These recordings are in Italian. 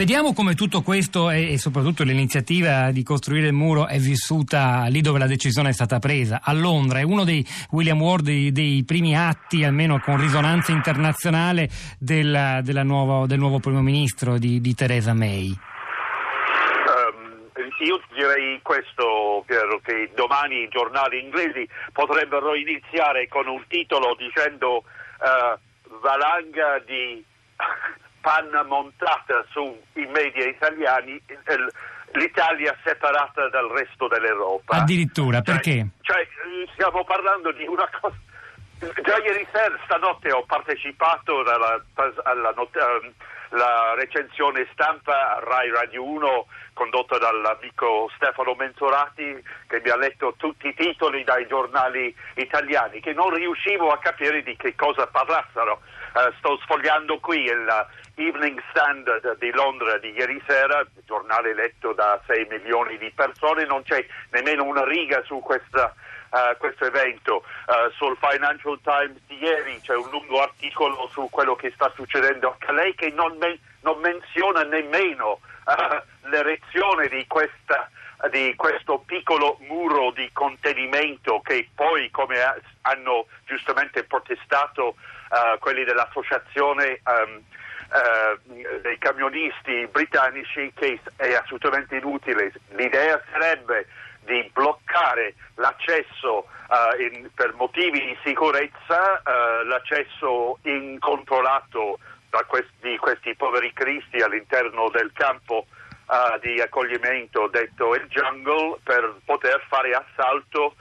Vediamo come tutto questo e, soprattutto l'iniziativa di costruire il muro è vissuta lì dove la decisione è stata presa, a Londra. È uno dei William Ward dei, dei primi atti, almeno con risonanza internazionale, della, della nuovo, del nuovo primo ministro di, di Theresa May. Um, io direi questo, Piero, che domani i giornali inglesi potrebbero iniziare con un titolo dicendo uh, valanga di panna montata sui media italiani l'Italia separata dal resto dell'Europa. Addirittura, cioè, perché? Cioè, stiamo parlando di una cosa... Già ieri sera, stanotte, ho partecipato alla, alla alla recensione stampa Rai Radio 1 condotta dall'amico Stefano Mentorati che mi ha letto tutti i titoli dai giornali italiani che non riuscivo a capire di che cosa parlassero. Uh, sto sfogliando qui il Evening Standard di Londra di ieri sera, giornale letto da 6 milioni di persone, non c'è nemmeno una riga su questa, uh, questo evento. Uh, sul Financial Times di ieri c'è un lungo articolo su quello che sta succedendo a Calais che non, men- non menziona nemmeno uh, l'erezione di, questa, di questo piccolo muro di contenimento che poi, come hanno giustamente protestato quelli dell'associazione um, eh, dei camionisti britannici che è assolutamente inutile. L'idea sarebbe di bloccare l'accesso uh, in, per motivi di sicurezza, uh, l'accesso incontrollato da questi, di questi poveri cristi all'interno del campo uh, di accoglimento detto il jungle per poter fare assalto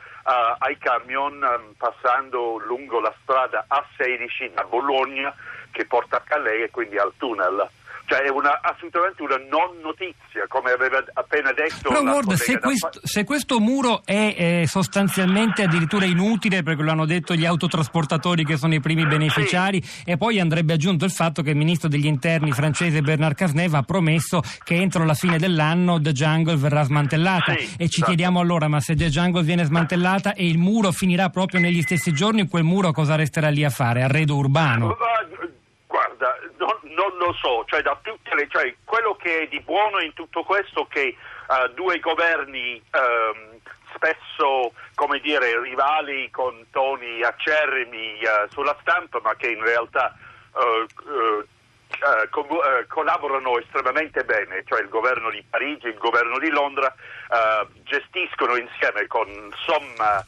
ai camion um, passando lungo la strada A16 da Bologna che porta a Calais e quindi al tunnel. Cioè è una, assolutamente una non notizia, come aveva appena detto. Però Ward, se, questo, se questo muro è eh, sostanzialmente addirittura inutile, perché lo hanno detto gli autotrasportatori che sono i primi beneficiari, sì. e poi andrebbe aggiunto il fatto che il ministro degli interni francese Bernard Cazeneuve ha promesso che entro la fine dell'anno The Jungle verrà smantellata. Sì, e ci esatto. chiediamo allora, ma se The Jungle viene smantellata e il muro finirà proprio negli stessi giorni, quel muro cosa resterà lì a fare? Arredo urbano? Non lo so, cioè, le, cioè, quello che è di buono in tutto questo è che uh, due governi um, spesso come dire, rivali con toni acerrimi uh, sulla stampa, ma che in realtà uh, co- collaborano estremamente bene, cioè il governo di Parigi e il governo di Londra gestiscono insieme con somma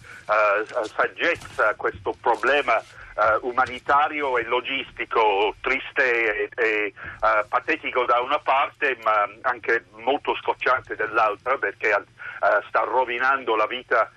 saggezza questo problema uh, umanitario e logistico triste e, e uh, patetico da una parte, ma anche molto scocciante dall'altra, perché sta rovinando la vita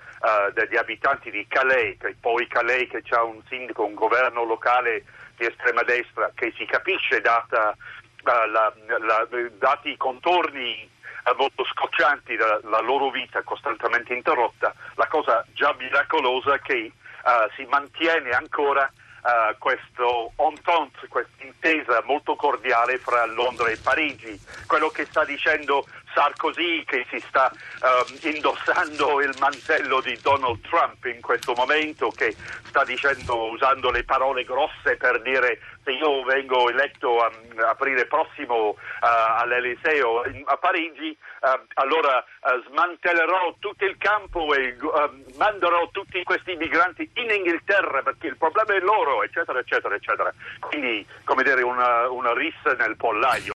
degli abitanti di Calais, che poi Calais che ha un sindaco, un governo locale di estrema destra, che si capisce data, la, la, dati i contorni molto scoccianti della loro vita costantemente interrotta, la cosa già miracolosa che uh, si mantiene ancora uh, questo entente, questa intesa molto cordiale fra Londra e Parigi. Quello che sta dicendo Sarkozy che si sta uh, indossando il mantello di Donald Trump in questo momento, che sta dicendo, usando le parole grosse per dire se io vengo eletto a, aprile prossimo uh, all'Eliseo a Parigi, uh, allora smantellerò tutto il campo e manderò tutti questi migranti in Inghilterra perché il problema è loro, eccetera, eccetera, eccetera. Quindi, come dire, una, una rissa nel pollaio.